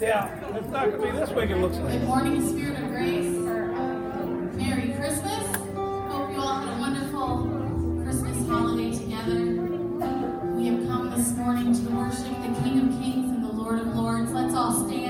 Yeah, it's not going to be this week, it looks like. Good morning, Spirit of Grace, or uh, Merry Christmas. Hope you all had a wonderful Christmas holiday together. We have come this morning to worship the King of Kings and the Lord of Lords. Let's all stand.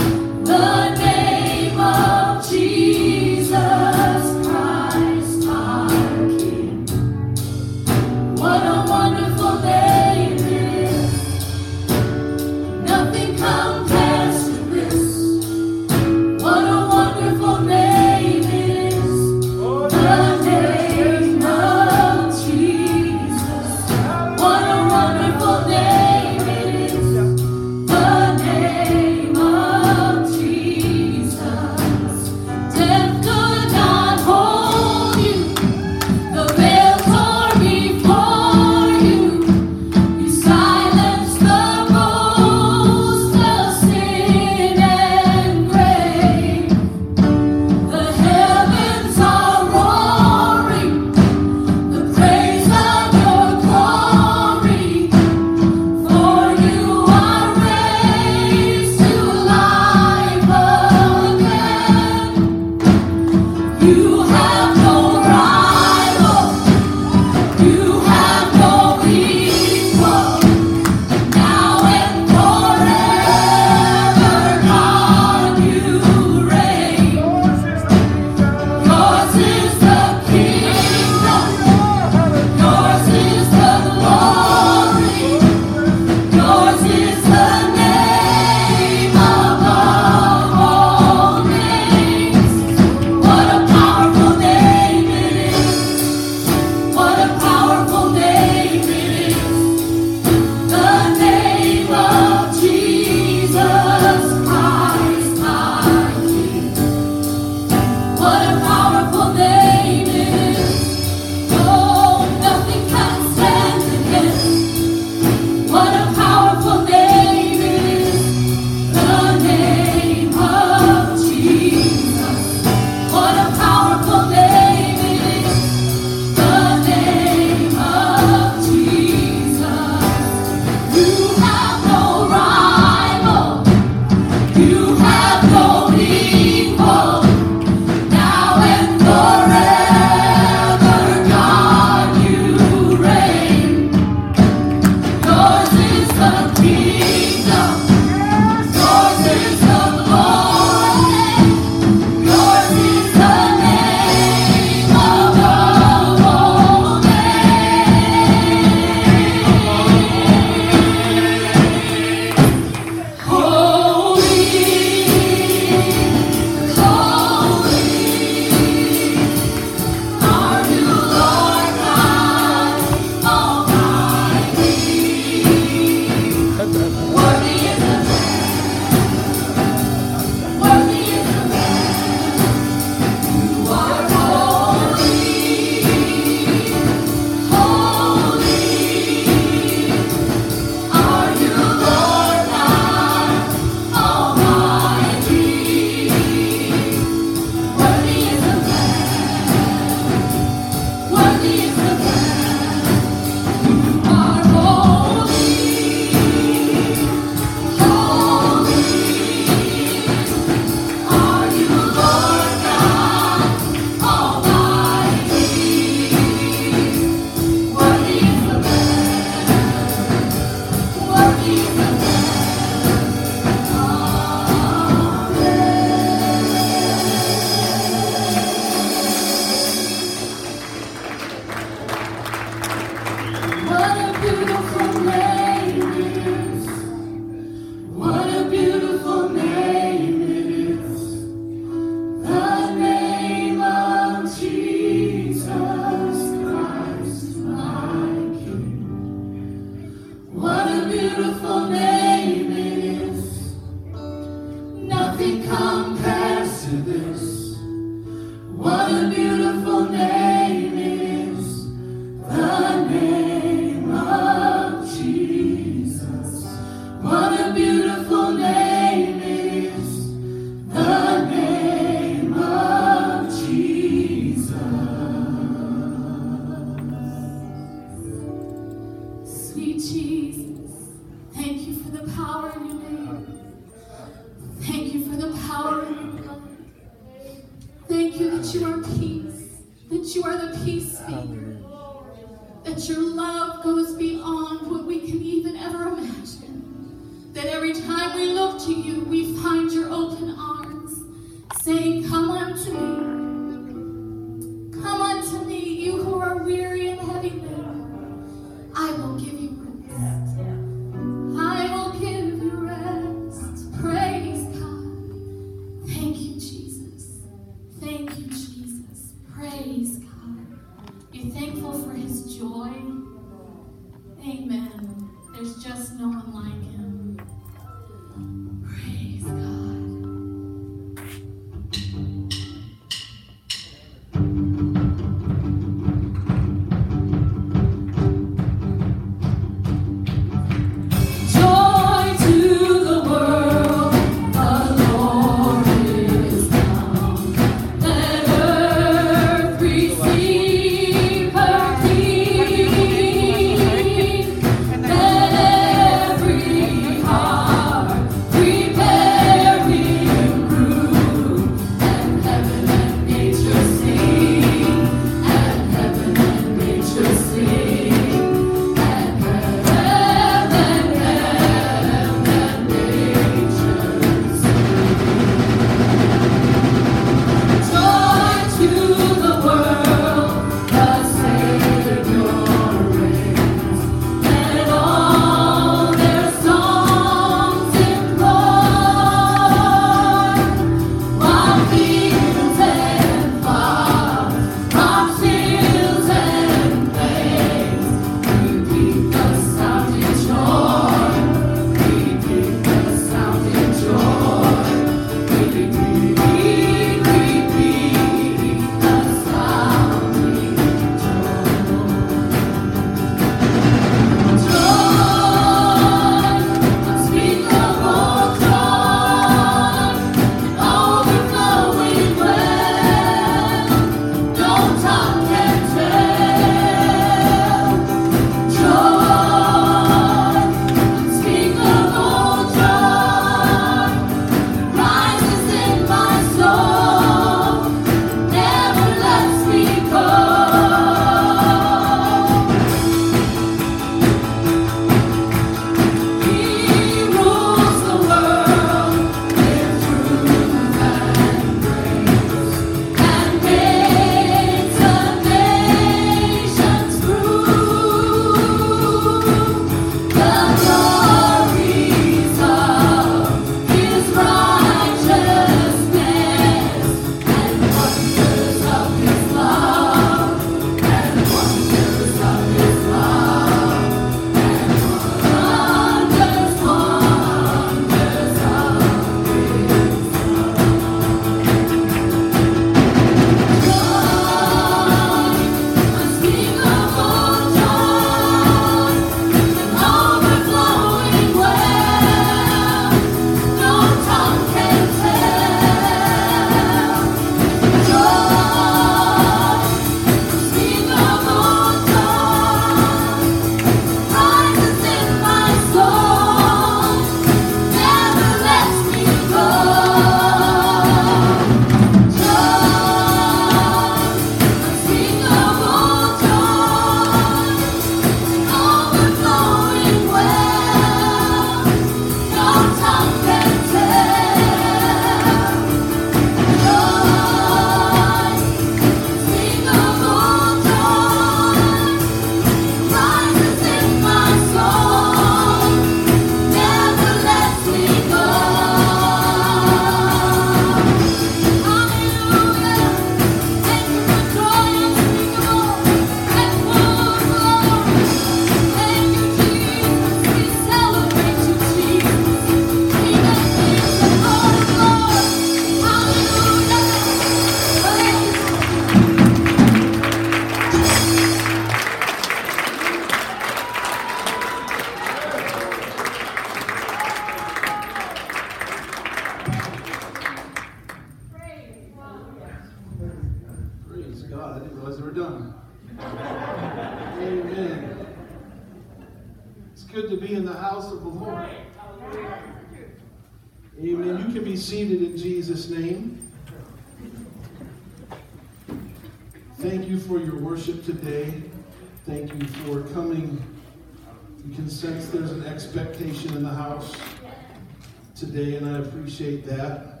Today, and I appreciate that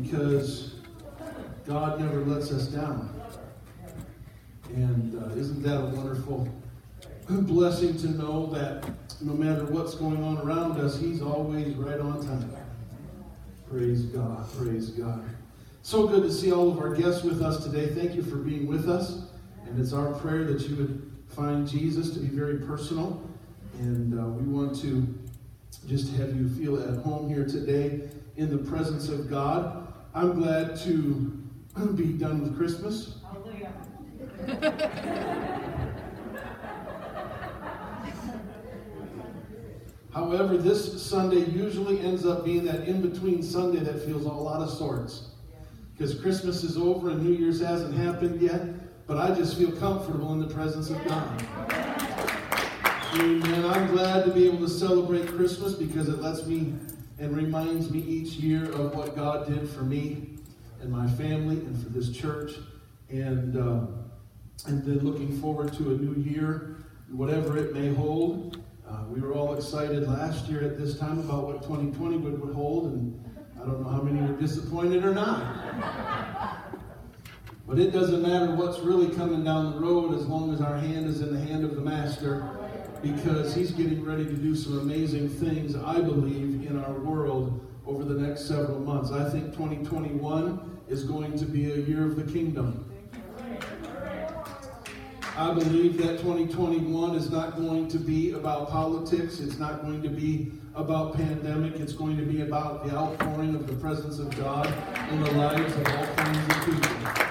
because God never lets us down. And uh, isn't that a wonderful blessing to know that no matter what's going on around us, He's always right on time. Praise God. Praise God. So good to see all of our guests with us today. Thank you for being with us. And it's our prayer that you would find Jesus to be very personal. And uh, we want to just have you feel at home here today in the presence of God. I'm glad to be done with Christmas. However, this Sunday usually ends up being that in between Sunday that feels a lot of sorts. Because Christmas is over and New Year's hasn't happened yet, but I just feel comfortable in the presence of God. Amen. I'm glad to be able to celebrate Christmas because it lets me and reminds me each year of what God did for me and my family and for this church. And, uh, and then looking forward to a new year, whatever it may hold. Uh, we were all excited last year at this time about what 2020 would, would hold, and I don't know how many were disappointed or not. But it doesn't matter what's really coming down the road as long as our hand is in the hand of the Master, because He's getting ready to do some amazing things, I believe, in our world over the next several months. I think 2021 is going to be a year of the kingdom. I believe that 2021 is not going to be about politics. It's not going to be about pandemic. It's going to be about the outpouring of the presence of God in the lives of all kinds of people.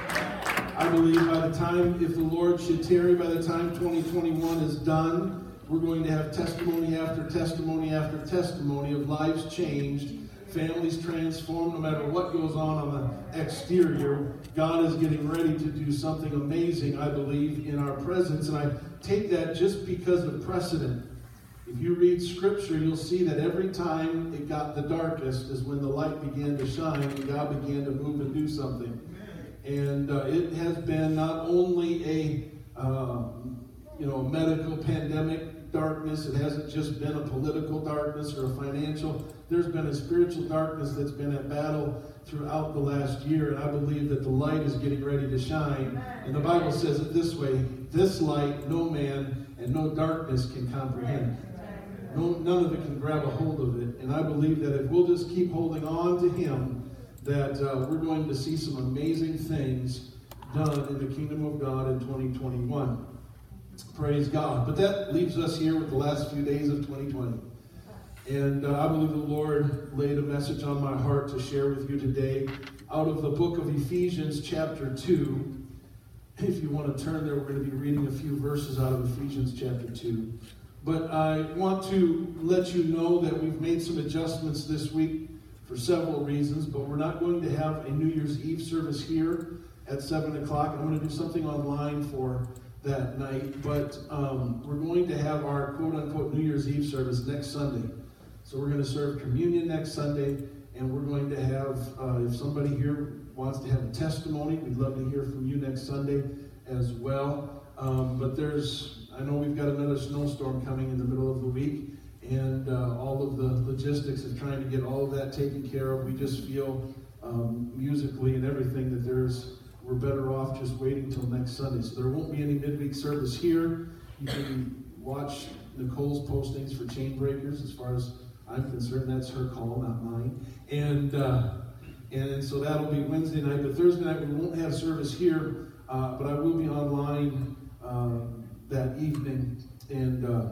I believe by the time, if the Lord should tarry, by the time 2021 is done, we're going to have testimony after testimony after testimony of lives changed families transformed, no matter what goes on on the exterior. God is getting ready to do something amazing, I believe, in our presence. And I take that just because of precedent. If you read scripture, you'll see that every time it got the darkest is when the light began to shine and God began to move and do something. And uh, it has been not only a uh, you know medical pandemic darkness, it hasn't just been a political darkness or a financial there's been a spiritual darkness that's been at battle throughout the last year, and I believe that the light is getting ready to shine. And the Bible says it this way this light no man and no darkness can comprehend. No, none of it can grab a hold of it. And I believe that if we'll just keep holding on to Him, that uh, we're going to see some amazing things done in the kingdom of God in 2021. Praise God. But that leaves us here with the last few days of 2020. And uh, I believe the Lord laid a message on my heart to share with you today out of the book of Ephesians, chapter 2. If you want to turn there, we're going to be reading a few verses out of Ephesians, chapter 2. But I want to let you know that we've made some adjustments this week for several reasons, but we're not going to have a New Year's Eve service here at 7 o'clock. I'm going to do something online for that night, but um, we're going to have our quote unquote New Year's Eve service next Sunday. So we're going to serve communion next Sunday, and we're going to have, uh, if somebody here wants to have a testimony, we'd love to hear from you next Sunday as well. Um, but there's, I know we've got another snowstorm coming in the middle of the week, and uh, all of the logistics of trying to get all of that taken care of. We just feel um, musically and everything that there's, we're better off just waiting till next Sunday. So there won't be any midweek service here. You can watch Nicole's postings for chain breakers as far as I'm concerned that's her call, not mine. And uh, and so that'll be Wednesday night. But Thursday night we won't have service here, uh, but I will be online uh, that evening and uh,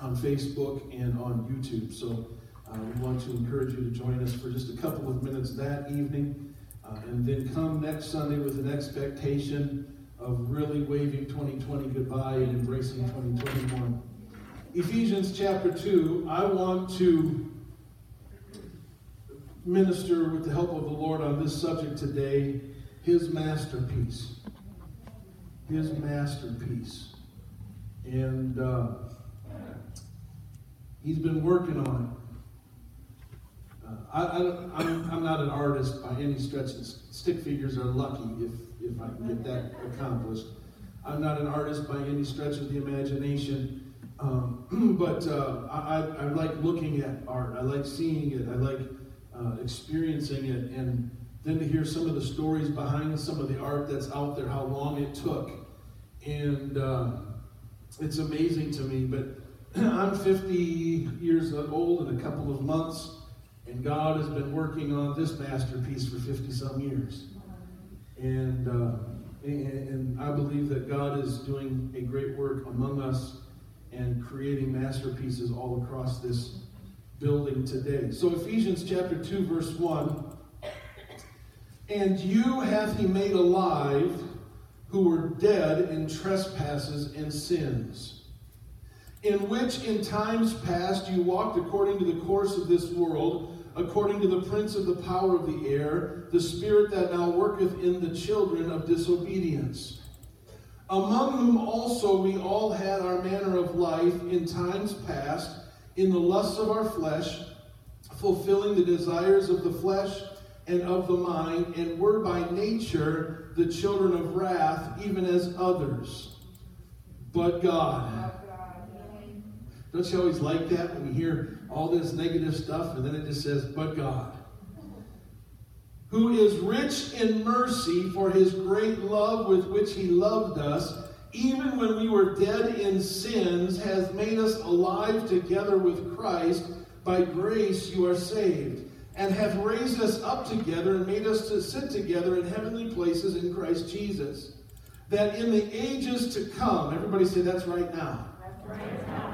on Facebook and on YouTube. So uh, we want to encourage you to join us for just a couple of minutes that evening, uh, and then come next Sunday with an expectation of really waving 2020 goodbye and embracing 2021. Ephesians chapter 2, I want to minister with the help of the Lord on this subject today his masterpiece. His masterpiece. And uh, He's been working on it. Uh, I, am I'm not an artist by any stretch. Stick figures are lucky if, if I can get that accomplished. I'm not an artist by any stretch of the imagination, um, but uh, I, I, like looking at art. I like seeing it. I like uh, experiencing it, and then to hear some of the stories behind some of the art that's out there, how long it took, and uh, it's amazing to me. But I'm 50 years old in a couple of months. And God has been working on this masterpiece for 50 some years. And, uh, and, and I believe that God is doing a great work among us and creating masterpieces all across this building today. So, Ephesians chapter 2, verse 1 And you hath he made alive who were dead in trespasses and sins, in which in times past you walked according to the course of this world according to the prince of the power of the air, the spirit that now worketh in the children of disobedience. Among whom also we all had our manner of life in times past, in the lusts of our flesh, fulfilling the desires of the flesh and of the mind, and were by nature the children of wrath, even as others. But God. Don't you always like that when you hear all this negative stuff, and then it just says, but God, who is rich in mercy for his great love with which he loved us, even when we were dead in sins, has made us alive together with Christ. By grace you are saved, and hath raised us up together and made us to sit together in heavenly places in Christ Jesus. That in the ages to come, everybody say that's right now. That's right now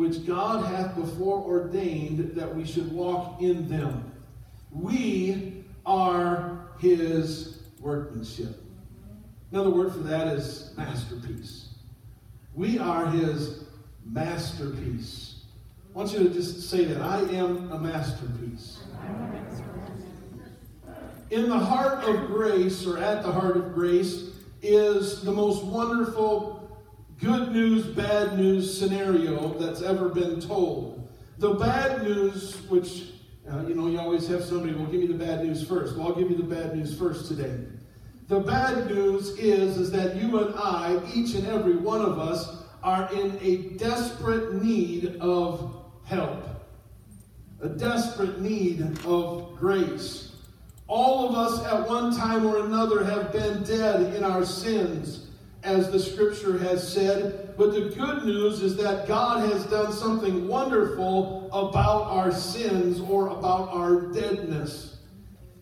which God hath before ordained that we should walk in them. We are his workmanship. Another word for that is masterpiece. We are his masterpiece. I want you to just say that. I am a masterpiece. In the heart of grace, or at the heart of grace, is the most wonderful good news, bad news scenario that's ever been told. The bad news, which, uh, you know, you always have somebody, well, give me the bad news first. Well, I'll give you the bad news first today. The bad news is, is that you and I, each and every one of us, are in a desperate need of help, a desperate need of grace. All of us at one time or another have been dead in our sins as the scripture has said. But the good news is that God has done something wonderful about our sins or about our deadness.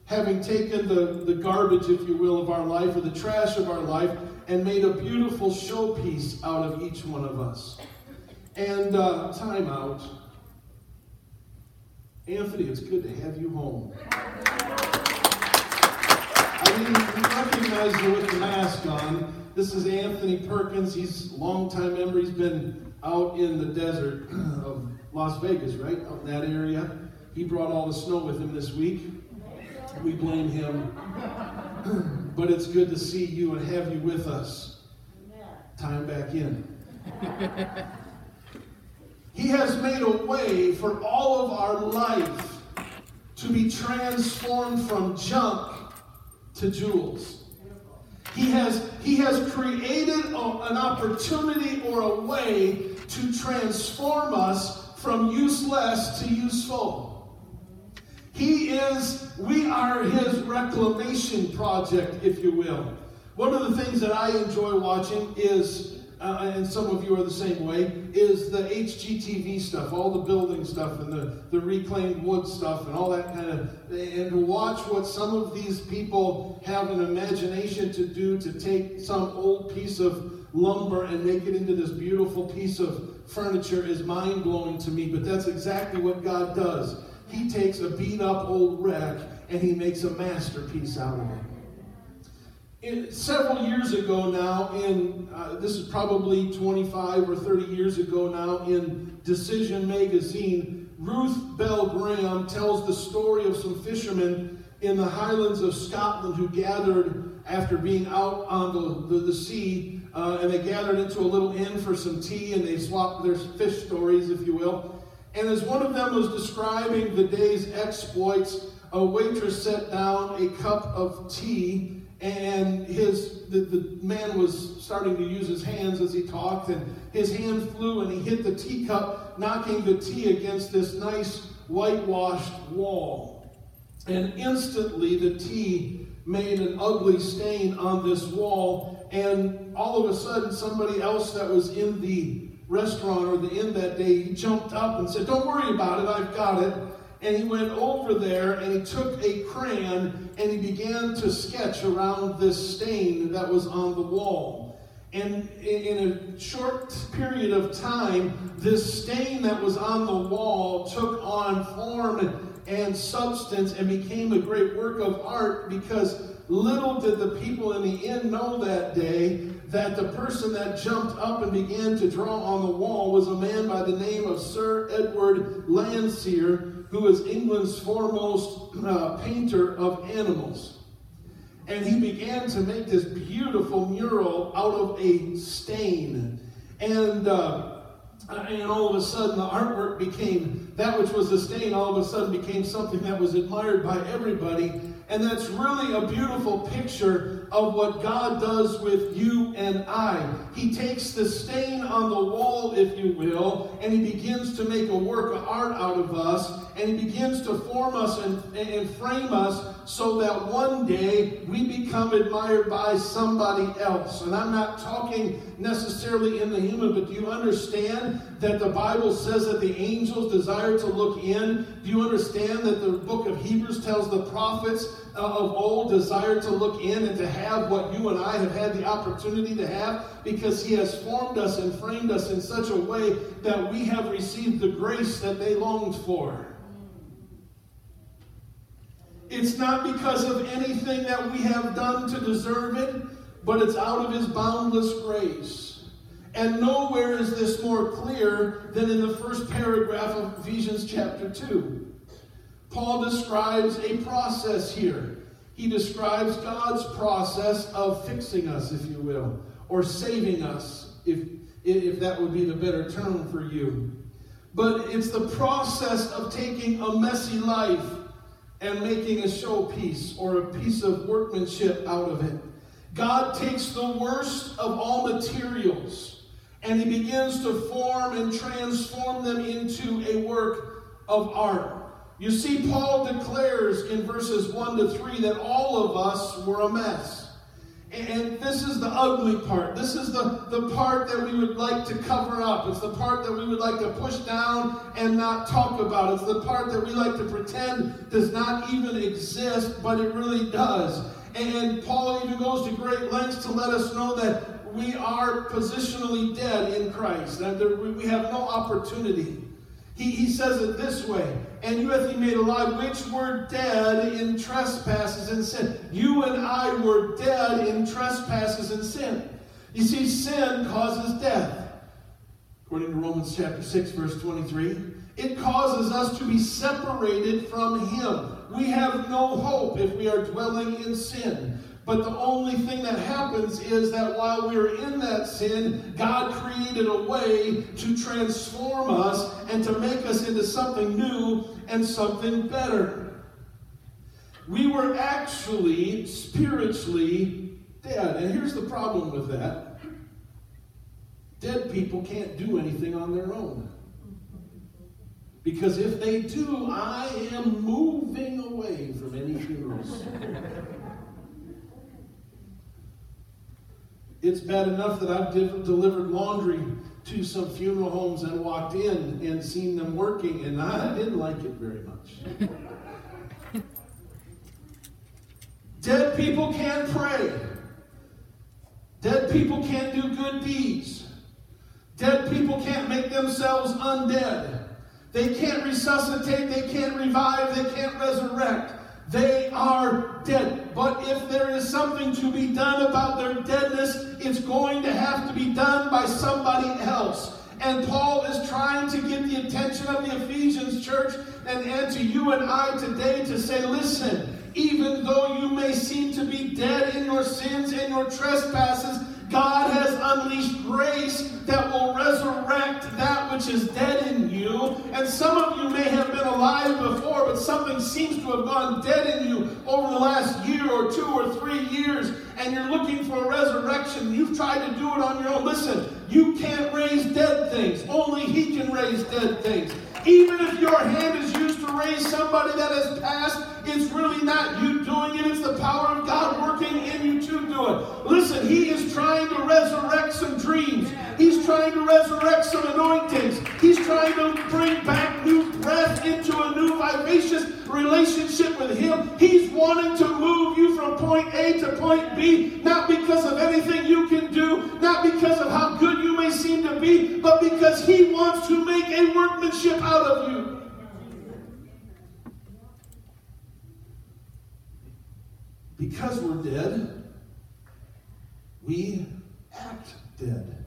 Having taken the, the garbage, if you will, of our life or the trash of our life and made a beautiful showpiece out of each one of us. And uh, time out. Anthony, it's good to have you home. I didn't recognize you with the mask on. This is Anthony Perkins. He's a longtime member. He's been out in the desert of Las Vegas, right? Out in that area. He brought all the snow with him this week. We blame him. but it's good to see you and have you with us. Time back in. he has made a way for all of our life to be transformed from junk to jewels. He has, he has created a, an opportunity or a way to transform us from useless to useful. He is, we are his reclamation project, if you will. One of the things that I enjoy watching is uh, and some of you are the same way, is the HGTV stuff, all the building stuff and the, the reclaimed wood stuff and all that kind of, and watch what some of these people have an imagination to do to take some old piece of lumber and make it into this beautiful piece of furniture is mind blowing to me, but that's exactly what God does. he takes a beat up old wreck and he makes a masterpiece out of it. In, several years ago now, in uh, this is probably 25 or 30 years ago now, in Decision Magazine, Ruth Bell Graham tells the story of some fishermen in the Highlands of Scotland who gathered after being out on the, the, the sea, uh, and they gathered into a little inn for some tea and they swapped their fish stories, if you will. And as one of them was describing the day's exploits, a waitress set down a cup of tea and his the, the man was starting to use his hands as he talked and his hand flew and he hit the teacup knocking the tea against this nice whitewashed wall. And instantly the tea made an ugly stain on this wall and all of a sudden somebody else that was in the restaurant or the inn that day jumped up and said don't worry about it i've got it and he went over there and he took a crayon and he began to sketch around this stain that was on the wall. And in a short period of time, this stain that was on the wall took on form and substance and became a great work of art because little did the people in the inn know that day that the person that jumped up and began to draw on the wall was a man by the name of Sir Edward Landseer, who is England's foremost uh, painter of animals. And he began to make this beautiful mural out of a stain. And, uh, and all of a sudden, the artwork became that which was a stain, all of a sudden became something that was admired by everybody. And that's really a beautiful picture of what God does with you and I. He takes the stain on the wall, if you will, and he begins to make a work of art out of us, and he begins to form us and, and frame us so that one day we become admired by somebody else. And I'm not talking necessarily in the human, but do you understand that the Bible says that the angels desire to look in? Do you understand that the book of Hebrews tells the prophets uh, of old desire to look in and to have what you and I have had the opportunity to have because He has formed us and framed us in such a way that we have received the grace that they longed for. It's not because of anything that we have done to deserve it, but it's out of His boundless grace. And nowhere is this more clear than in the first paragraph of Ephesians chapter 2. Paul describes a process here. He describes God's process of fixing us, if you will, or saving us, if, if that would be the better term for you. But it's the process of taking a messy life and making a showpiece or a piece of workmanship out of it. God takes the worst of all materials and he begins to form and transform them into a work of art. You see, Paul declares in verses 1 to 3 that all of us were a mess. And this is the ugly part. This is the, the part that we would like to cover up. It's the part that we would like to push down and not talk about. It's the part that we like to pretend does not even exist, but it really does. And Paul even goes to great lengths to let us know that we are positionally dead in Christ, that we have no opportunity. He, he says it this way and you hath he made alive, which were dead in trespasses and sin. You and I were dead in trespasses and sin. You see, sin causes death. According to Romans chapter 6, verse 23, it causes us to be separated from him. We have no hope if we are dwelling in sin. But the only thing that happens is that while we are in that sin, God created a way to transform us and to make us into something new and something better. We were actually spiritually dead. And here's the problem with that dead people can't do anything on their own. Because if they do, I am moving away from any funerals. It's bad enough that I've delivered laundry to some funeral homes and walked in and seen them working, and I didn't like it very much. Dead people can't pray. Dead people can't do good deeds. Dead people can't make themselves undead. They can't resuscitate, they can't revive, they can't resurrect. They are dead. But if there is something to be done about their deadness, it's going to have to be done by somebody else. And Paul is trying to get the attention of the Ephesians church and, and to you and I today to say, listen, even though you may seem to be dead in your sins and your trespasses, God has unleashed grace that will resurrect that which is dead in you. And some of you may have been alive before, but something seems to have gone dead in you over the last year or two or three years, and you're looking for a resurrection. You've tried to do it on your own. Listen, you can't raise dead things, only He can raise dead things. Even if your hand is used to raise somebody that has passed, it's really not you doing it, it's the power of God working in you to do it. Listen, He is trying to resurrect some dreams, He's trying to resurrect some anointings, He's trying to bring back new breath into a new vivacious relationship with Him. He's wanting to move you from point A to point B, not because of anything because He wants to make a workmanship out of you. Because we're dead, we act dead.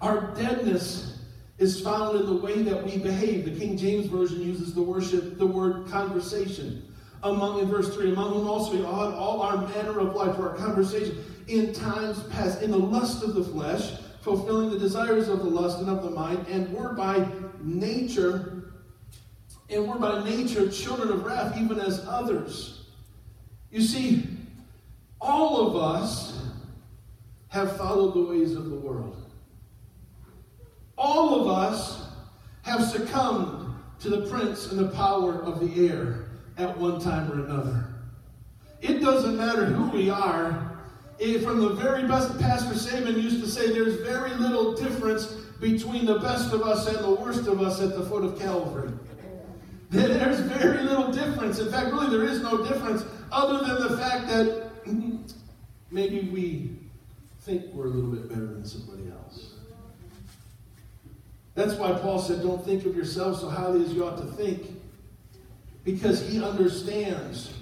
Our deadness is found in the way that we behave. The King James Version uses the worship, the word conversation. Among in verse 3, among whom also we had all our manner of life, our conversation, in times past, in the lust of the flesh, fulfilling the desires of the lust and of the mind, and were by nature and we're by nature children of wrath, even as others. You see, all of us have followed the ways of the world. All of us have succumbed to the prince and the power of the air at one time or another. It doesn't matter who we are. From the very best, Pastor Saban used to say, there's very little difference between the best of us and the worst of us at the foot of Calvary. There's very little difference. In fact, really, there is no difference other than the fact that maybe we think we're a little bit better than somebody else. That's why Paul said, Don't think of yourself so highly as you ought to think, because he understands.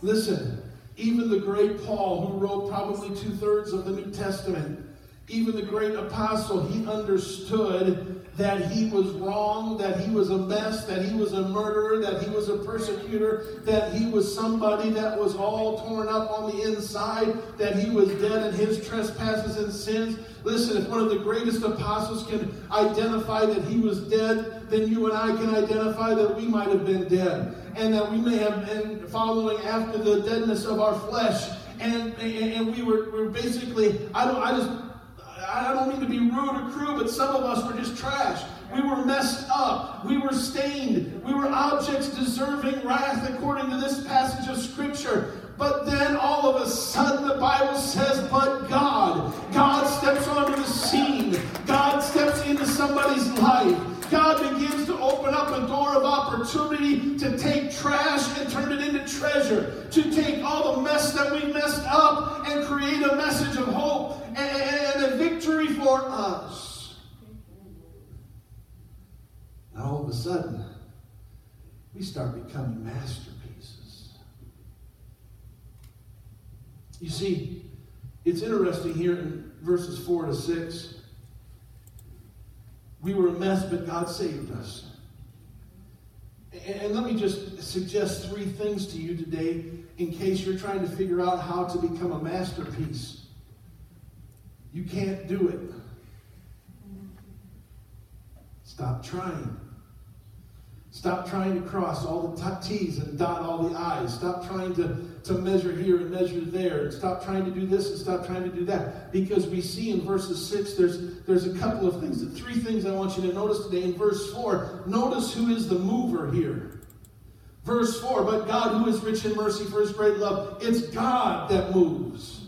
Listen, even the great Paul, who wrote probably two thirds of the New Testament, even the great apostle, he understood that he was wrong, that he was a mess, that he was a murderer, that he was a persecutor, that he was somebody that was all torn up on the inside, that he was dead in his trespasses and sins. Listen, if one of the greatest apostles can identify that he was dead, then you and I can identify that we might have been dead and that we may have been following after the deadness of our flesh. And, and, and we were, were basically, I don't, I just, I don't mean to be rude or cruel, but some of us were just trash. We were messed up. We were stained. We were objects deserving wrath according to this passage of Scripture. But then all of a sudden the Bible says, but God. God steps onto the scene. God steps into somebody's life. God begins to open up a door of opportunity to take trash and turn it into treasure, to take all the mess that we messed up and create a message of hope and, victory for us. And all of a sudden, we start becoming masterpieces. You see, it's interesting here in verses 4 to 6. We were a mess, but God saved us. And let me just suggest three things to you today in case you're trying to figure out how to become a masterpiece. You can't do it. Stop trying. Stop trying to cross all the T's and dot all the I's. Stop trying to, to measure here and measure there. And stop trying to do this and stop trying to do that. Because we see in verses 6, there's, there's a couple of things, three things I want you to notice today. In verse 4, notice who is the mover here. Verse 4, but God who is rich in mercy for his great love, it's God that moves.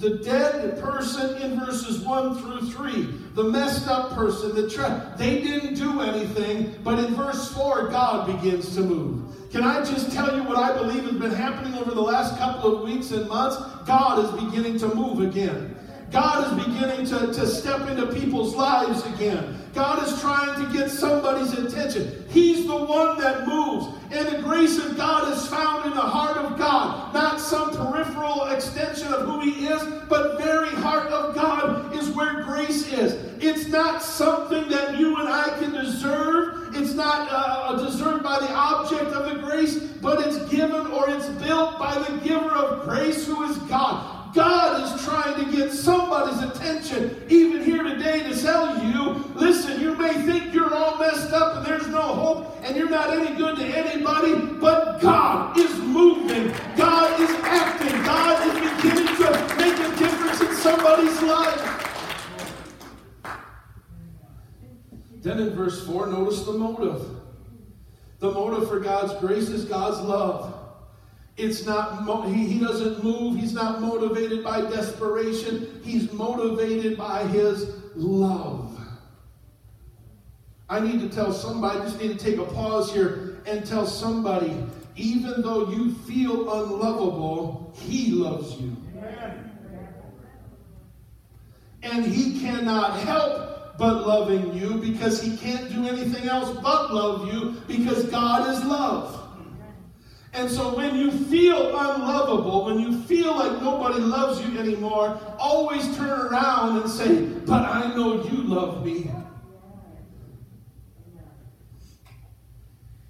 The dead person in verses 1 through 3, the messed up person, the tra- they didn't do anything, but in verse 4, God begins to move. Can I just tell you what I believe has been happening over the last couple of weeks and months? God is beginning to move again. God is beginning to, to step into people's lives again. God is trying to get somebody's attention. He's the one that moves. And the grace of God is found in the heart of God, not some peripheral extension of who He is, but very heart of God is where grace is. It's not something that you and I can deserve. It's not uh, deserved by the object of the grace, but it's given or it's built by the giver of grace, who is God. God is trying to get somebody's attention, even here today, to tell you listen, you may think you're all messed up and there's no hope and you're not any good to anybody, but God is moving. God is acting. God is beginning to make a difference in somebody's life. Then in verse 4, notice the motive. The motive for God's grace is God's love. It's not, he, he doesn't move. He's not motivated by desperation. He's motivated by his love. I need to tell somebody, I just need to take a pause here and tell somebody, even though you feel unlovable, he loves you. And he cannot help but loving you because he can't do anything else but love you because God is love. And so when you feel unlovable, when you feel like nobody loves you anymore, always turn around and say, But I know you love me.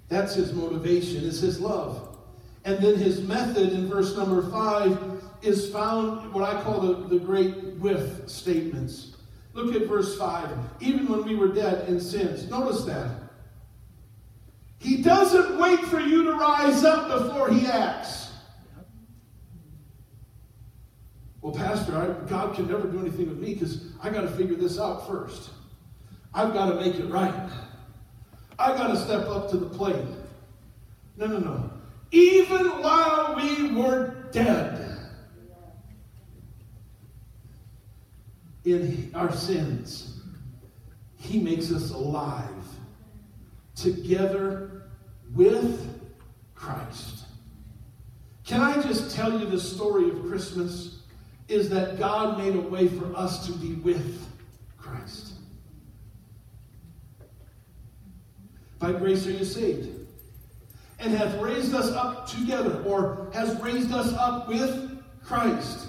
That's his motivation, is his love. And then his method in verse number five is found what I call the, the great with statements. Look at verse 5. Even when we were dead in sins. Notice that. He doesn't wait for you to rise up before he acts. Well, Pastor, I, God can never do anything with me because I got to figure this out first. I've got to make it right. I got to step up to the plate. No, no, no. Even while we were dead in our sins, He makes us alive together with Christ. Can I just tell you the story of Christmas? Is that God made a way for us to be with Christ. By grace are you saved. And hath raised us up together, or has raised us up with Christ.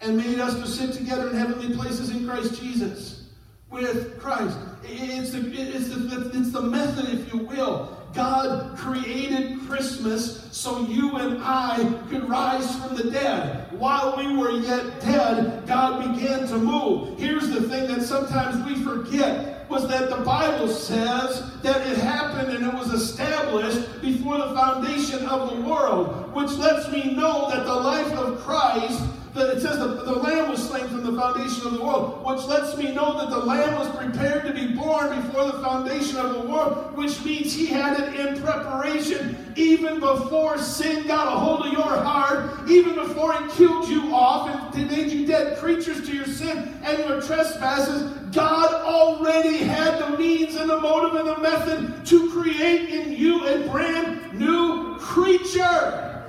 And made us to sit together in heavenly places in Christ Jesus. With Christ. It's the, it's, the, it's the method, if you will. God created Christmas so you and I could rise from the dead. While we were yet dead, God began to move. Here's the thing that sometimes we forget was that the Bible says that it happened and it was established before the foundation of the world, which lets me know that the life of Christ that it says the, the lamb was slain from the foundation of the world, which lets me know that the lamb was prepared to be born before the foundation of the world, which means he had it in preparation even before sin got a hold of your heart, even before it killed you off and made you dead creatures to your sin and your trespasses. God already had the means and the motive and the method to create in you a brand new creature.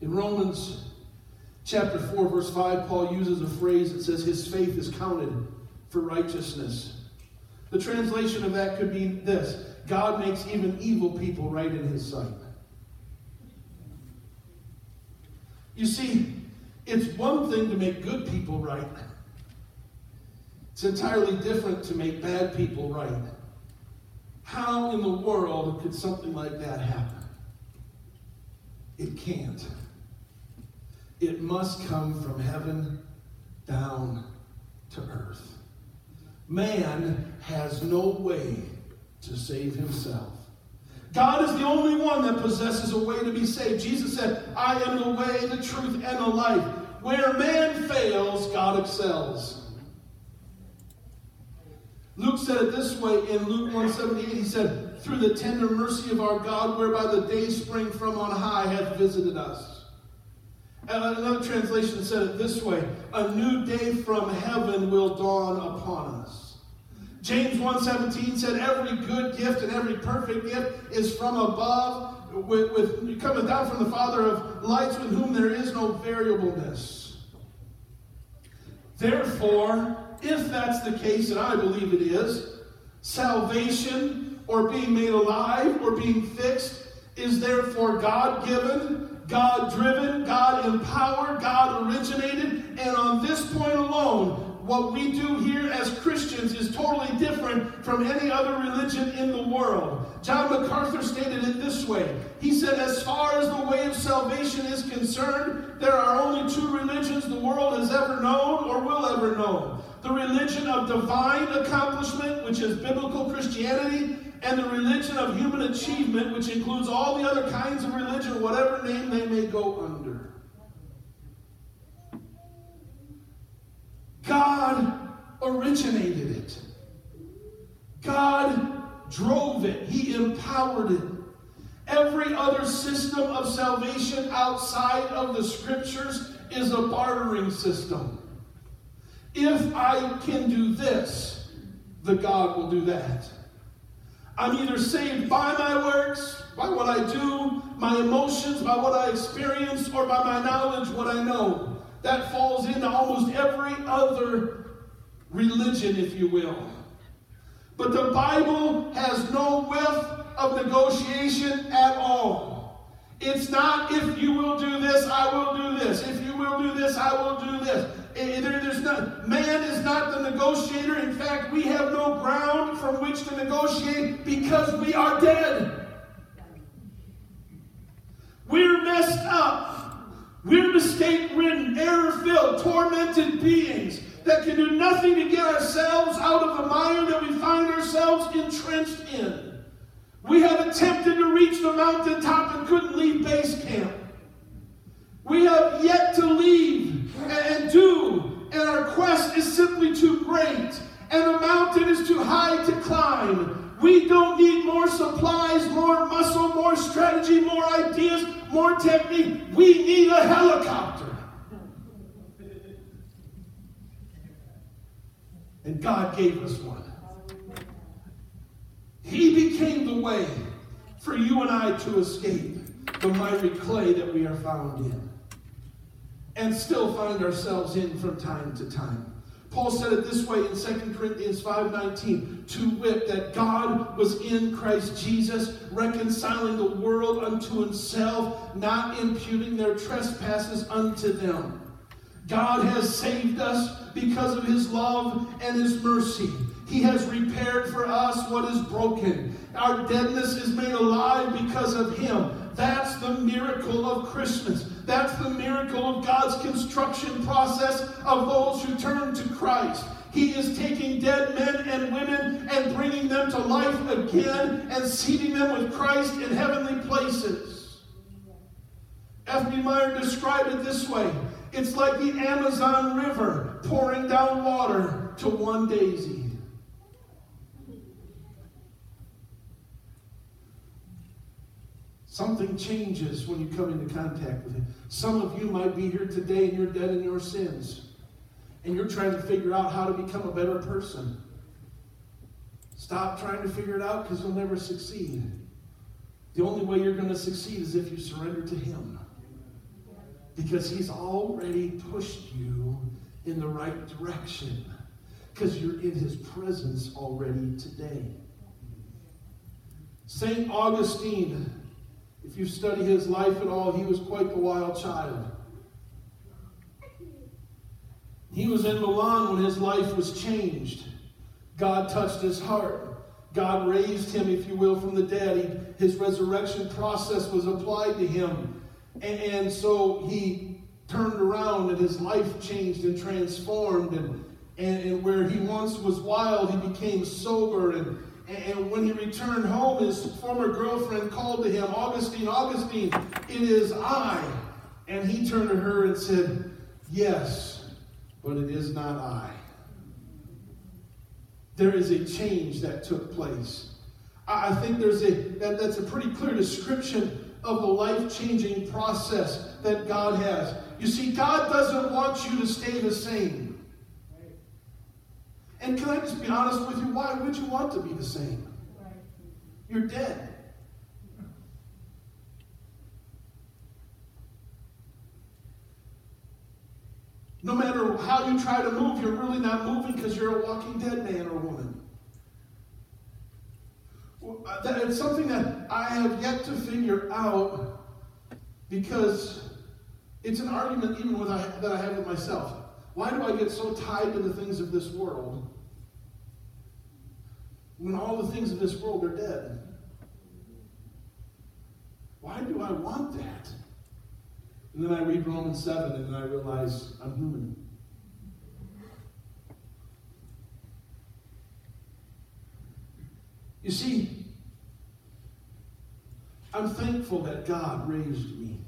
In Romans chapter 4, verse 5, Paul uses a phrase that says, His faith is counted for righteousness. The translation of that could be this God makes even evil people right in His sight. You see, it's one thing to make good people right, it's entirely different to make bad people right. How in the world could something like that happen? It can't. It must come from heaven down to earth. Man has no way to save himself. God is the only one that possesses a way to be saved. Jesus said, I am the way, the truth, and the life. Where man fails, God excels. Luke said it this way in Luke 178. He said, Through the tender mercy of our God, whereby the day spring from on high hath visited us. And another translation said it this way A new day from heaven will dawn upon us. James 1:17 said, Every good gift and every perfect gift is from above with, with coming down from the Father of lights, with whom there is no variableness. Therefore, if that's the case, and I believe it is, salvation or being made alive or being fixed is therefore God given, God driven, God empowered, God originated, and on this point alone, what we do here as Christians is totally different from any other religion in the world. John MacArthur stated it this way He said, As far as the way of salvation is concerned, there are only two religions the world has ever known or will ever know the religion of divine accomplishment, which is biblical Christianity, and the religion of human achievement, which includes all the other kinds of religion, whatever name they may go under. God originated it. God drove it. He empowered it. Every other system of salvation outside of the scriptures is a bartering system. If I can do this, the God will do that. I'm either saved by my works, by what I do, my emotions, by what I experience, or by my knowledge, what I know that falls into almost every other religion, if you will. But the Bible has no width of negotiation at all. It's not if you will do this, I will do this. If you will do this, I will do this. there's not, man is not the negotiator. In fact, we have no ground from which to negotiate because we are dead. We're messed up. We're mistake ridden, error filled, tormented beings that can do nothing to get ourselves out of the mire that we find ourselves entrenched in. We have attempted to reach the mountaintop and couldn't leave base camp. We have yet to leave and do, and our quest is simply too great, and the mountain is too high to climb. We don't need more supplies, more muscle, more strategy, more ideas, more technique. We need a helicopter. And God gave us one. He became the way for you and I to escape the miry clay that we are found in and still find ourselves in from time to time. Paul said it this way in 2 Corinthians 5:19, to wit that God was in Christ Jesus, reconciling the world unto himself, not imputing their trespasses unto them. God has saved us because of his love and his mercy. He has repaired for us what is broken. Our deadness is made alive because of him. That's the miracle of Christmas. That's the miracle of God's construction process of those who turn to Christ. He is taking dead men and women and bringing them to life again and seating them with Christ in heavenly places. F.B. Meyer described it this way it's like the Amazon River pouring down water to one daisy. Something changes when you come into contact with Him. Some of you might be here today and you're dead in your sins. And you're trying to figure out how to become a better person. Stop trying to figure it out because you'll never succeed. The only way you're going to succeed is if you surrender to Him. Because He's already pushed you in the right direction. Because you're in His presence already today. St. Augustine if you study his life at all, he was quite the wild child. He was in Milan when his life was changed. God touched his heart. God raised him, if you will, from the dead. He, his resurrection process was applied to him. And, and, so he turned around and his life changed and transformed. And, and, and where he once was wild, he became sober and and when he returned home, his former girlfriend called to him, Augustine, Augustine, it is I. And he turned to her and said, Yes, but it is not I. There is a change that took place. I think there's a that, that's a pretty clear description of the life-changing process that God has. You see, God doesn't want you to stay the same. And can I just be honest with you? Why would you want to be the same? You're dead. No matter how you try to move, you're really not moving because you're a walking dead man or woman. Uh, it's something that I have yet to figure out because it's an argument even with I, that I have with myself. Why do I get so tied to the things of this world when all the things of this world are dead? Why do I want that? And then I read Romans 7 and then I realize I'm human. You see, I'm thankful that God raised me.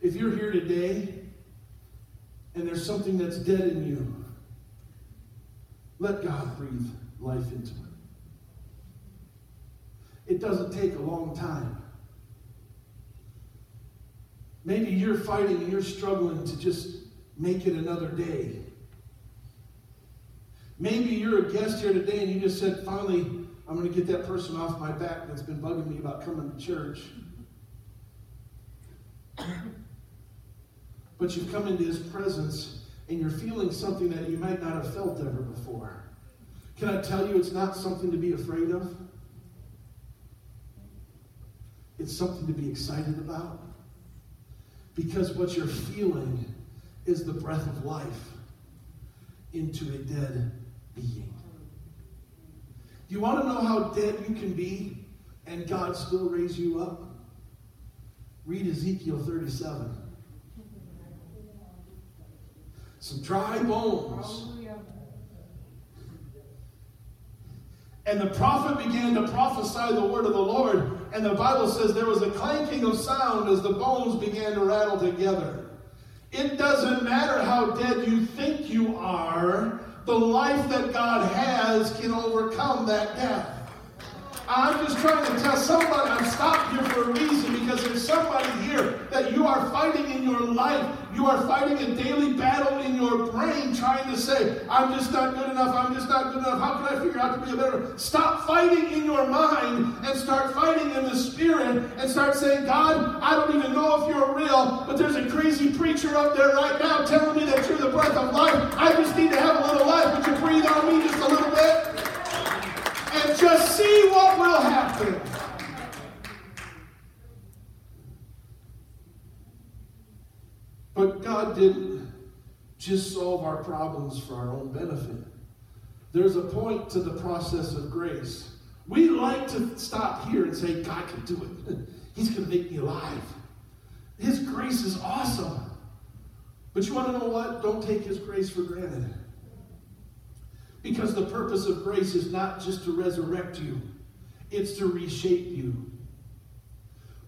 If you're here today and there's something that's dead in you, let God breathe life into it. It doesn't take a long time. Maybe you're fighting and you're struggling to just make it another day. Maybe you're a guest here today and you just said, finally, I'm going to get that person off my back that's been bugging me about coming to church. But you've come into his presence and you're feeling something that you might not have felt ever before. Can I tell you it's not something to be afraid of? It's something to be excited about. Because what you're feeling is the breath of life into a dead being. You want to know how dead you can be and God still raise you up? Read Ezekiel 37. Some dry bones. And the prophet began to prophesy the word of the Lord. And the Bible says there was a clanking of sound as the bones began to rattle together. It doesn't matter how dead you think you are, the life that God has can overcome that death. I'm just trying to tell somebody, I'm stopped here for a reason because there's somebody here that you are fighting in your life. You are fighting a daily battle in your brain trying to say, I'm just not good enough, I'm just not good enough. How can I figure out to be a better? Stop fighting in your mind and start fighting in the spirit and start saying, God, I don't even know if you're real, but there's a crazy preacher up there right now telling me that you're the breath of life. I just need to have a little life. Would you breathe on me just a little bit? And just see what will happen. But God didn't just solve our problems for our own benefit. There's a point to the process of grace. We like to stop here and say, God can do it. He's going to make me alive. His grace is awesome. But you want to know what? Don't take His grace for granted. Because the purpose of grace is not just to resurrect you, it's to reshape you.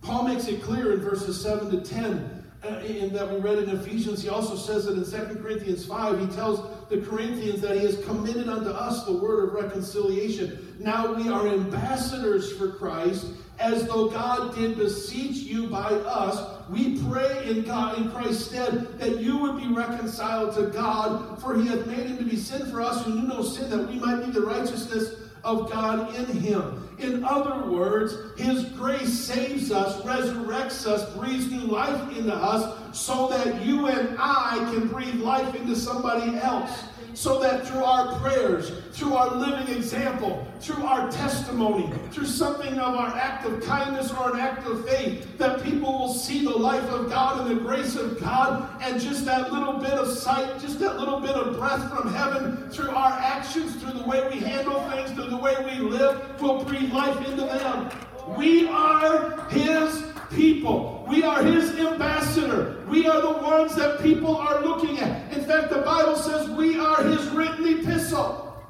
Paul makes it clear in verses 7 to 10 uh, in that we read in Ephesians. He also says that in 2 Corinthians 5, he tells the Corinthians that he has committed unto us the word of reconciliation. Now we are ambassadors for Christ, as though God did beseech you by us. We pray in God in Christ's stead that you would be reconciled to God, for he hath made him to be sin for us who knew no sin, that we might be the righteousness of God in him. In other words, his grace saves us, resurrects us, breathes new life into us, so that you and I can breathe life into somebody else so that through our prayers, through our living example, through our testimony, through something of our act of kindness or an act of faith, that people will see the life of God and the grace of God, and just that little bit of sight, just that little bit of breath from heaven through our actions, through the way we handle things, through the way we live, will breathe life into them. We are His people. We are His ambassador. We are the ones that people are looking at. In fact, the Bible says we are His written epistle.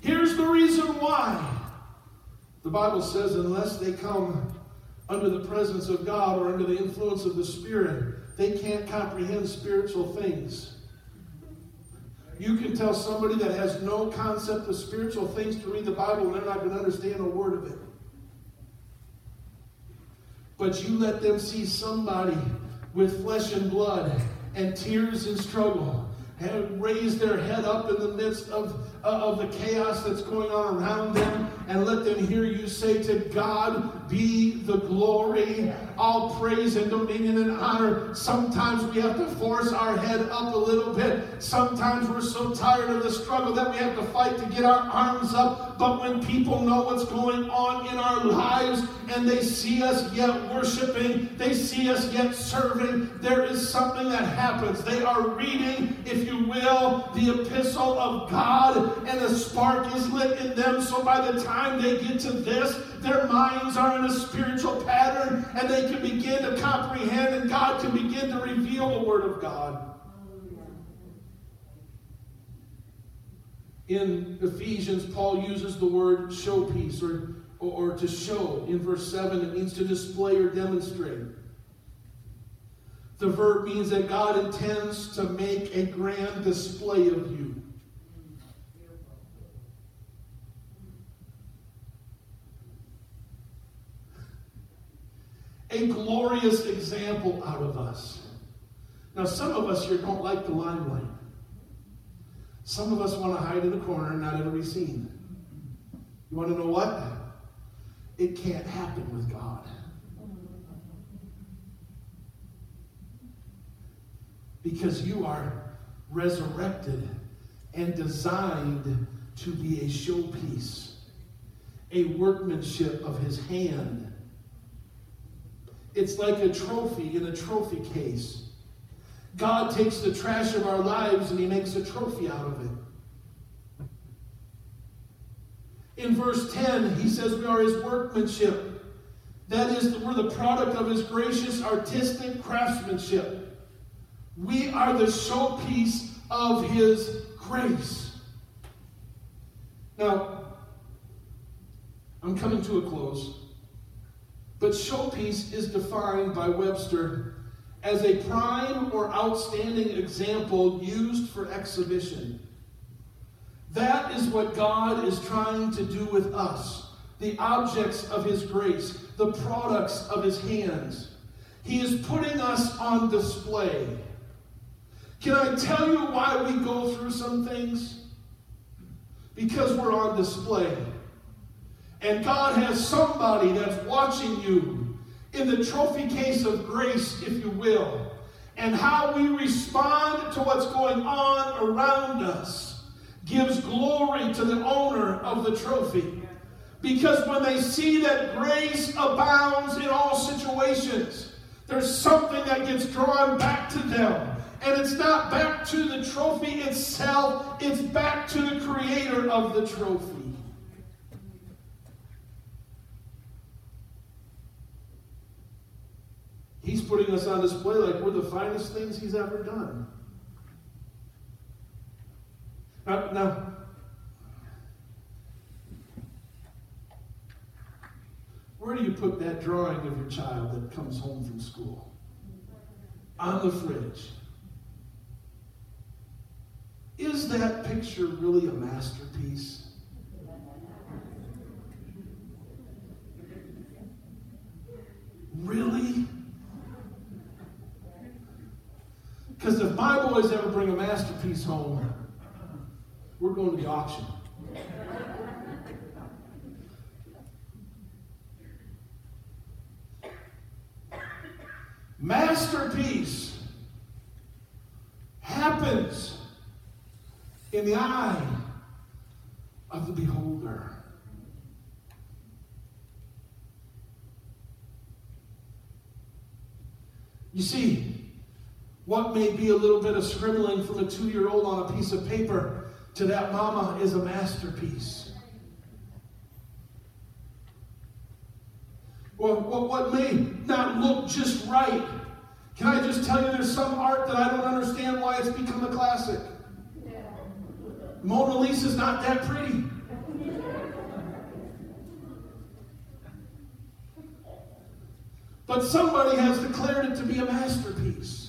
Here's the reason why. The Bible says, unless they come under the presence of God or under the influence of the Spirit, they can't comprehend spiritual things. You can tell somebody that has no concept of spiritual things to read the Bible and they're not going to understand a word of it. But you let them see somebody with flesh and blood and tears and struggle and raise their head up in the midst of, Uh, of the chaos that's going on around them and let them hear you say, To God be the glory, all praise and dominion and honor. Sometimes we have to force our head up a little bit. Sometimes we're so tired of the struggle that we have to fight to get our arms up. But when people know what's going on in our lives and they see us yet worshiping, they see us yet serving, there is something that happens. They are reading, if you will, the epistle of God, and a spark is lit in them. So by the time they get to this, their minds are in a spiritual pattern and they can begin to comprehend, and God can begin to reveal the Word of God. In Ephesians, Paul uses the word showpiece or, or, or to show. In verse 7, it means to display or demonstrate. The verb means that God intends to make a grand display of you. A glorious example out of us. Now, some of us here don't like the limelight. Some of us want to hide in a corner and not ever be seen. You want to know what? It can't happen with God. Because you are resurrected and designed to be a showpiece, a workmanship of his hand. It's like a trophy in a trophy case. God takes the trash of our lives and he makes a trophy out of it. In verse 10, he says we are his workmanship. That is, we're the product of his gracious artistic craftsmanship. We are the showpiece of his grace. Now, I'm coming to a close. But showpiece is defined by Webster as a prime or outstanding example used for exhibition. That is what God is trying to do with us, the objects of His grace, the products of His hands. He is putting us on display. Can I tell you why we go through some things? Because we're on display. And God has somebody that's watching you in the trophy case of grace, if you will. And how we respond to what's going on around us gives glory to the owner of the trophy. Because when they see that grace abounds in all situations, there's something that gets drawn back to them. And it's not back to the trophy itself, it's back to the creator of the trophy. He's putting us on display like we're the finest things he's ever done. Now, now where do you put that drawing of your child that comes home from school? On the fridge. Is that picture really a masterpiece? Really? Because if my boys ever bring a masterpiece home, we're going to the auction. Masterpiece happens in the eye of the beholder. You see, what may be a little bit of scribbling from a two year old on a piece of paper to that mama is a masterpiece. Well, what may not look just right. Can I just tell you there's some art that I don't understand why it's become a classic? Mona Lisa's not that pretty. But somebody has declared it to be a masterpiece.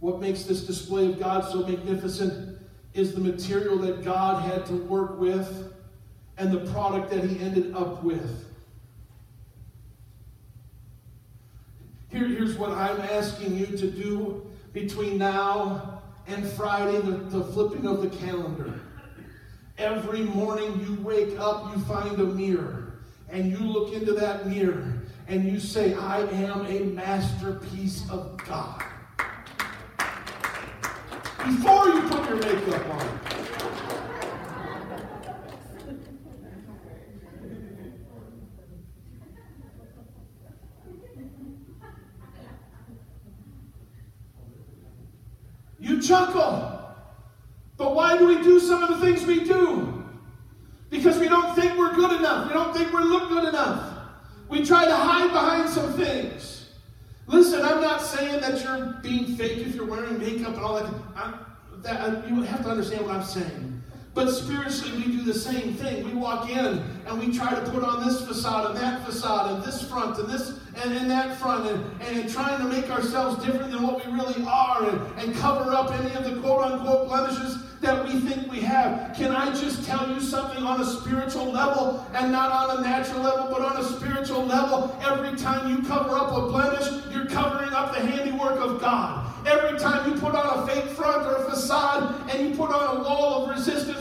What makes this display of God so magnificent is the material that God had to work with and the product that he ended up with. Here, here's what I'm asking you to do between now and Friday, the, the flipping of the calendar. Every morning you wake up, you find a mirror, and you look into that mirror, and you say, I am a masterpiece of God. Before you put your makeup on. You chuckle. But why do we do some of the things we do? Because we don't think we're good enough. We don't think we look good enough. We try to hide behind some things. Listen, I'm not saying that you're being fake if you're wearing makeup and all that. I, that uh, you have to understand what I'm saying. But spiritually, we do the same thing. We walk in and we try to put on this facade and that facade and this front and this and in that front and, and trying to make ourselves different than what we really are and, and cover up any of the quote unquote blemishes that we think we have. Can I just tell you something on a spiritual level and not on a natural level, but on a spiritual level? Every time you cover up a blemish, you're covering up the handiwork of God. Every time you put on a fake front or a facade and you put on a wall of resistance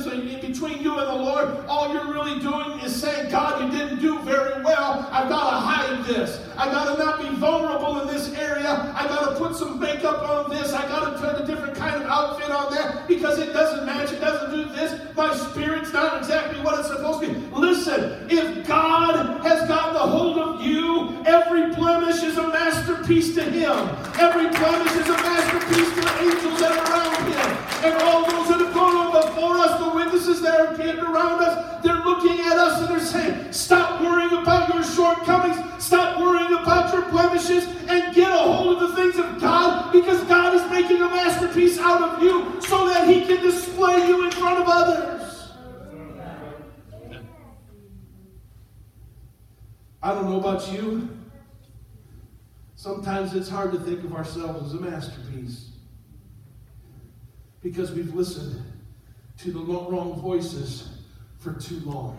between you and the Lord, all you're really doing is saying, God, you didn't do very well. I've got to hide this. I've got to not be vulnerable in this area. I've got to put some makeup on this. I got to put a different kind of outfit on that because it doesn't match. It doesn't do this. My spirit's not exactly what it's supposed to be. Listen, if God has gotten a hold of you, every blemish is a masterpiece to Him. Every blemish is a masterpiece to the angels that are around Him. And all those that have gone on before us, the witnesses that are camped around us, they're looking at us and they're saying, Stop worrying about your shortcomings. Stop worrying about your blemishes and get a hold of the things of God because God is making a masterpiece out of you so that He can display you in front of others. I don't know about you. Sometimes it's hard to think of ourselves as a masterpiece because we've listened to the wrong voices for too long.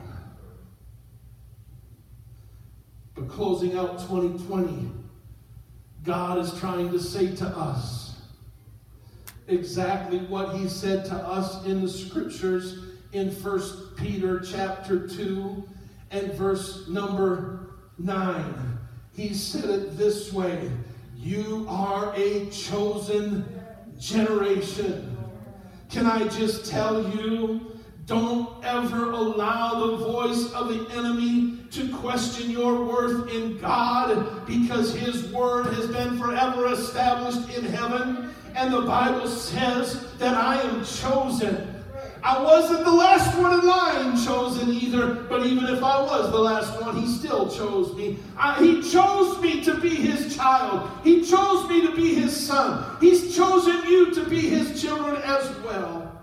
But closing out 2020, God is trying to say to us exactly what he said to us in the scriptures in 1 Peter chapter 2 and verse number 9. He said it this way You are a chosen generation can I just tell you? Don't ever allow the voice of the enemy to question your worth in God because his word has been forever established in heaven. And the Bible says that I am chosen. I wasn't the last one in line chosen either, but even if I was the last one, he still chose me. I, he chose me to be his child. He chose me to be his son. He's chosen you to be his children as well.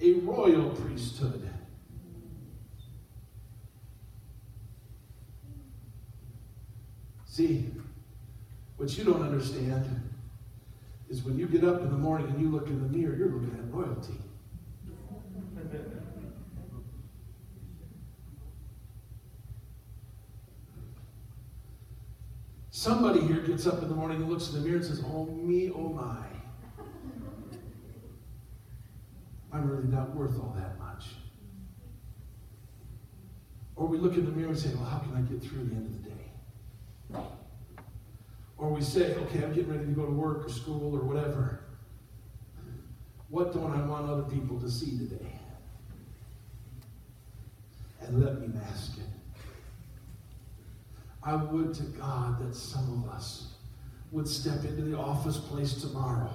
A royal priesthood. See, what you don't understand is when you get up in the morning and you look in the mirror, you're looking at royalty. Somebody here gets up in the morning and looks in the mirror and says, Oh, me, oh, my. I'm really not worth all that much. Or we look in the mirror and say, Well, how can I get through the end of the day? Or we say, Okay, I'm getting ready to go to work or school or whatever. What don't I want other people to see today? And let me mask it. I would to God that some of us would step into the office place tomorrow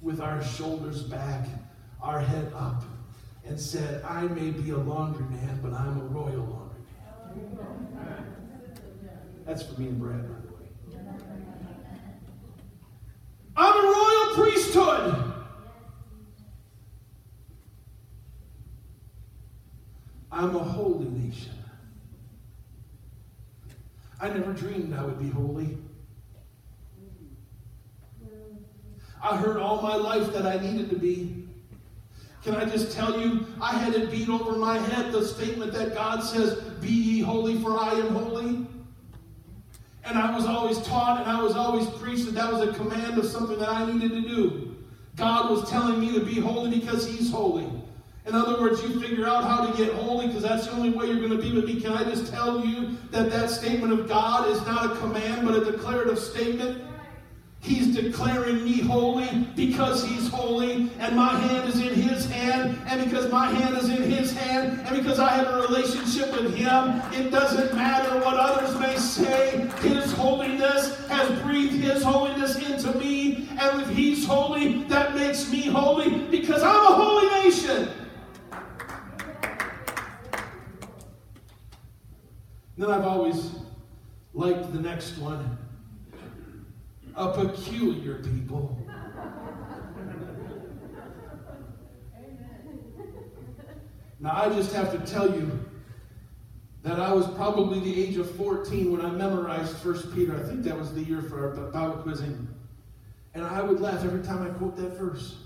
with our shoulders back, our head up, and said, I may be a laundryman, but I'm a royal laundryman. That's for me and Brad, by the way. I'm a royal priesthood. I'm a holy nation. I never dreamed I would be holy. I heard all my life that I needed to be. Can I just tell you, I had it beat over my head the statement that God says, Be ye holy, for I am holy. And I was always taught and I was always preached that that was a command of something that I needed to do. God was telling me to be holy because He's holy. In other words, you figure out how to get holy because that's the only way you're going to be with me. Can I just tell you that that statement of God is not a command, but a declarative statement? He's declaring me holy because he's holy, and my hand is in his hand, and because my hand is in his hand, and because I have a relationship with him, it doesn't matter what others may say. His holiness has breathed his holiness into me, and if he's holy, that makes me holy because I'm a holy nation. Then I've always liked the next one a peculiar people. Now, I just have to tell you that I was probably the age of 14 when I memorized 1 Peter. I think that was the year for our Bible quizzing. And I would laugh every time I quote that verse.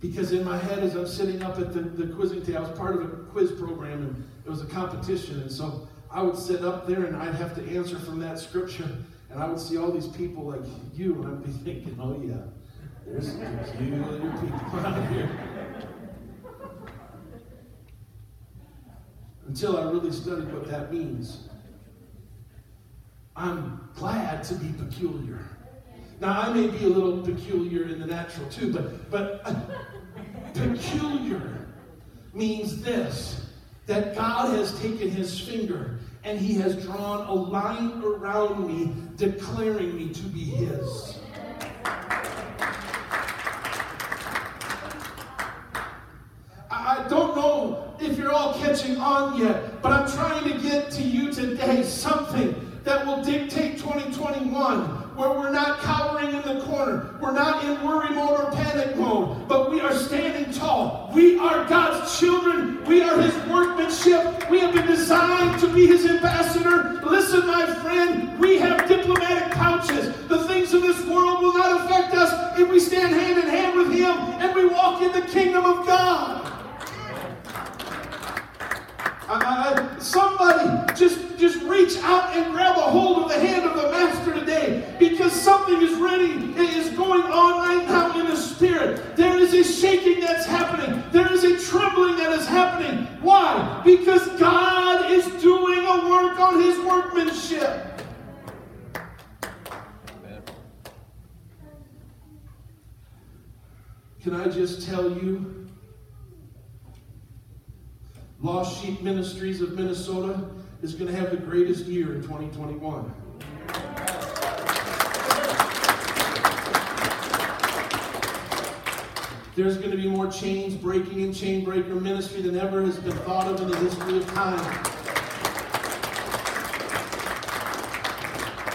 Because in my head, as I'm sitting up at the, the quizzing table, I was part of a quiz program and it was a competition. And so I would sit up there and I'd have to answer from that scripture. And I would see all these people like you, and I'd be thinking, oh yeah, there's peculiar people out here. Until I really studied what that means. I'm glad to be peculiar. Now, I may be a little peculiar in the natural too, but, but uh, peculiar means this that God has taken his finger and he has drawn a line around me, declaring me to be his. I don't know if you're all catching on yet, but I'm trying to get to you today something that will dictate 2021 where we're not cowering in the corner. We're not in worry mode or panic mode, but we are standing tall. We are God's children. We are His workmanship. We have been designed to be His ambassador. Listen, my friend, we have Can I just tell you? Lost Sheep Ministries of Minnesota is going to have the greatest year in 2021. There's going to be more chains breaking in chain breaker ministry than ever has been thought of in the history of time.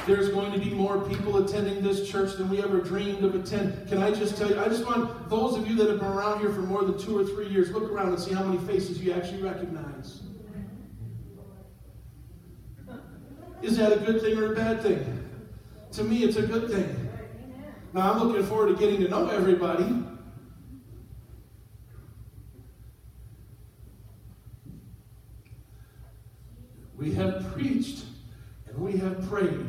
There's going to be more people attending this church than we ever dreamed of attend. Can I just tell you? I just want those of you that have been around here for more than two or three years, look around and see how many faces you actually recognize. Is that a good thing or a bad thing? To me, it's a good thing. Now, I'm looking forward to getting to know everybody. We have preached and we have prayed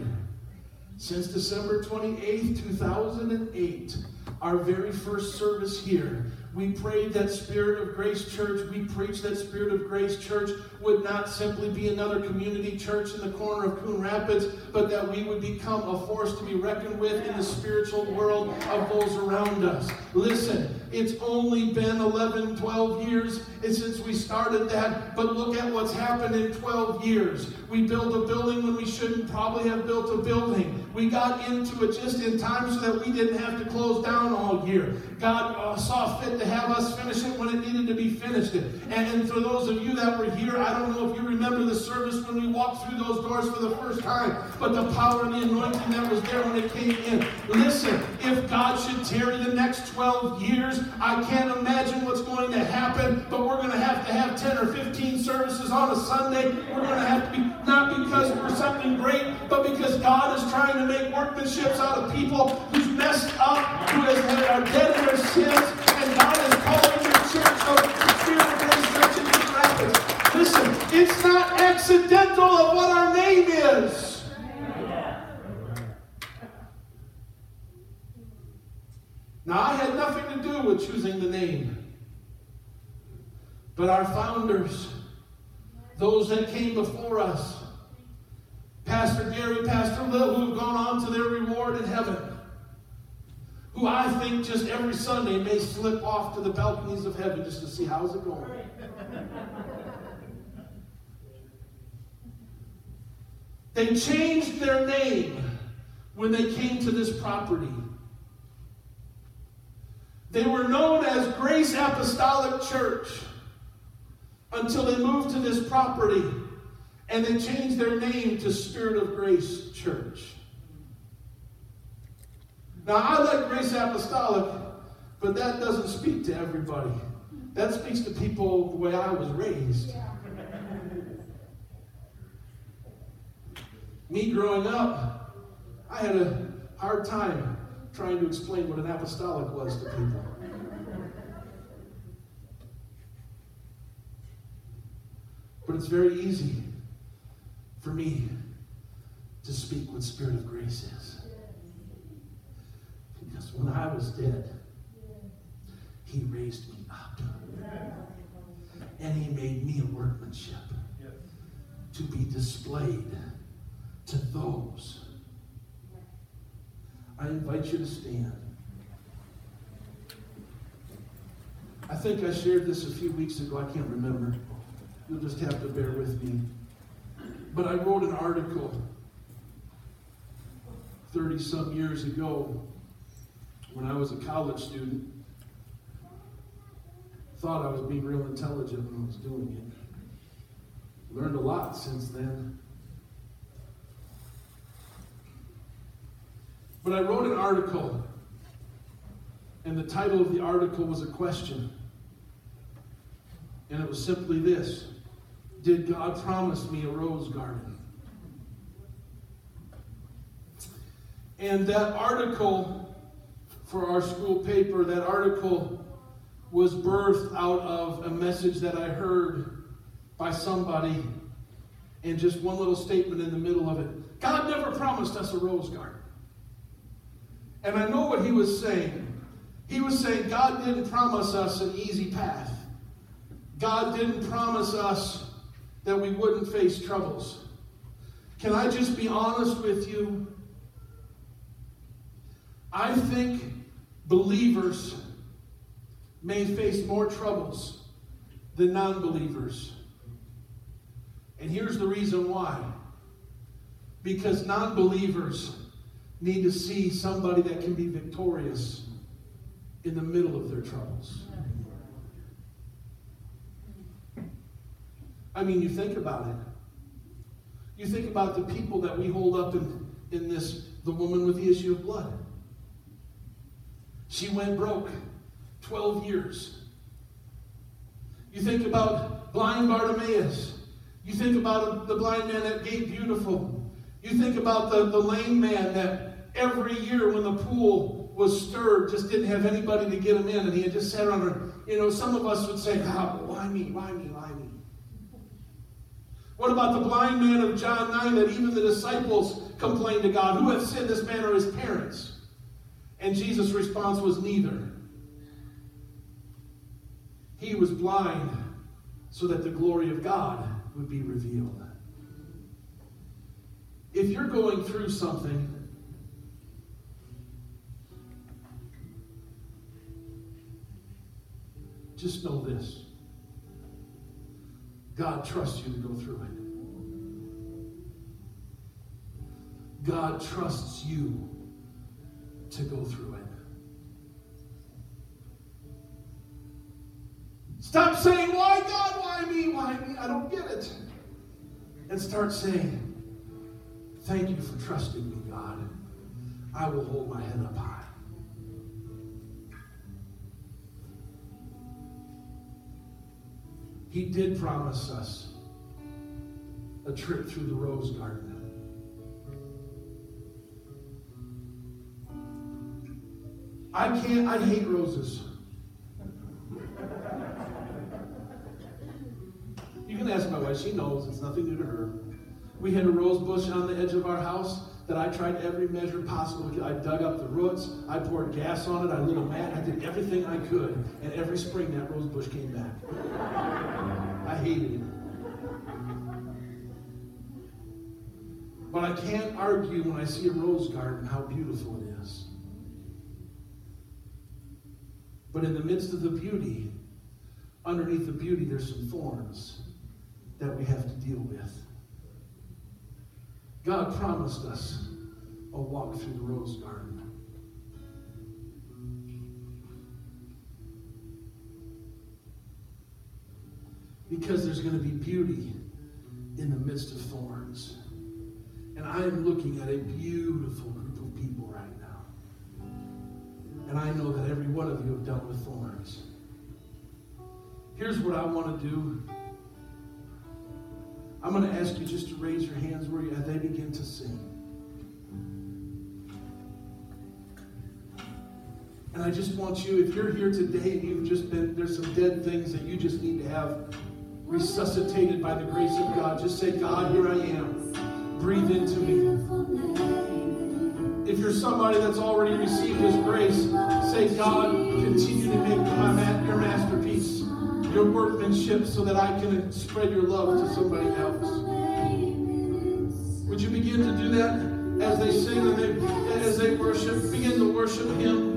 since December 28th, 2008, our very first service here, we prayed that Spirit of Grace Church, we preached that Spirit of Grace Church would not simply be another community church in the corner of Coon Rapids, but that we would become a force to be reckoned with in the spiritual world of those around us. Listen, it's only been 11, 12 years since we started that, but look at what's happened in 12 years. We built a building when we shouldn't probably have built a building. We got into it just in time so that we didn't have to close down all year. God uh, saw fit to have us finish it when it needed to be finished. And, and for those of you that were here, I don't know if you remember the service when we walked through those doors for the first time, but the power and the anointing that was there when it came in. Listen, if God should tarry the next 12 years, I can't imagine what's going to happen, but we're going to have to have 10 or 15 services on a Sunday. We're going to have to be, not because we're something great, but because God is trying to make workmanships out of people who's messed up, who are dead in their sins, and God is calling your church of the Spirit of Grace Church in. Listen, it's not accidental of what our name is. Now, I had nothing to do with choosing the name. But our founders, those that came before us, Pastor Gary, Pastor Lil, who have gone on to their reward in heaven, who I think just every Sunday may slip off to the balconies of heaven just to see how's it going. They changed their name when they came to this property. They were known as Grace Apostolic Church until they moved to this property and they changed their name to Spirit of Grace Church. Now, I like Grace Apostolic, but that doesn't speak to everybody. That speaks to people the way I was raised. Me growing up, I had a hard time trying to explain what an apostolic was to people. But it's very easy for me to speak what Spirit of grace is. Because when I was dead, He raised me up. And He made me a workmanship to be displayed to those. I invite you to stand. I think I shared this a few weeks ago. I can't remember. You'll just have to bear with me. But I wrote an article 30 some years ago when I was a college student. Thought I was being real intelligent when I was doing it. Learned a lot since then. But I wrote an article, and the title of the article was a question. And it was simply this Did God promise me a rose garden? And that article for our school paper, that article was birthed out of a message that I heard by somebody, and just one little statement in the middle of it. God never promised us a rose garden. And I know what he was saying. He was saying God didn't promise us an easy path. God didn't promise us that we wouldn't face troubles. Can I just be honest with you? I think believers may face more troubles than non believers. And here's the reason why. Because non believers need to see somebody that can be victorious in the middle of their troubles. I mean, you think about it. You think about the people that we hold up in, in this, the woman with the issue of blood. She went broke 12 years. You think about blind Bartimaeus. You think about the blind man at Gate Beautiful. You think about the, the lame man that every year when the pool was stirred, just didn't have anybody to get him in, and he had just sat around her. You know, some of us would say, ah, God, why me? Why me? Why me? What about the blind man of John 9 that even the disciples complained to God? Who hath sinned, this man or his parents? And Jesus' response was neither. He was blind so that the glory of God would be revealed. If you're going through something, just know this God trusts you to go through it. God trusts you to go through it. Stop saying, Why God? Why me? Why me? I don't get it. And start saying, Thank you for trusting me, God. I will hold my head up high. He did promise us a trip through the rose garden. I can't, I hate roses. You can ask my wife, she knows it's nothing new to her. We had a rose bush on the edge of our house that I tried every measure possible. I dug up the roots, I poured gas on it, I lit a mat, I did everything I could, and every spring that rose bush came back. Hated. But I can't argue when I see a rose garden how beautiful it is. But in the midst of the beauty, underneath the beauty, there's some thorns that we have to deal with. God promised us a walk through the rose garden. Because there's going to be beauty in the midst of thorns. And I am looking at a beautiful group of people right now. And I know that every one of you have dealt with thorns. Here's what I want to do. I'm going to ask you just to raise your hands where you, as they begin to sing. And I just want you, if you're here today and you've just been, there's some dead things that you just need to have resuscitated by the grace of God, just say, God, here I am. Breathe into me. If you're somebody that's already received His grace, say, God, continue to make my, your masterpiece, your workmanship, so that I can spread your love to somebody else. Would you begin to do that as they sing and they, as they worship? Begin to worship Him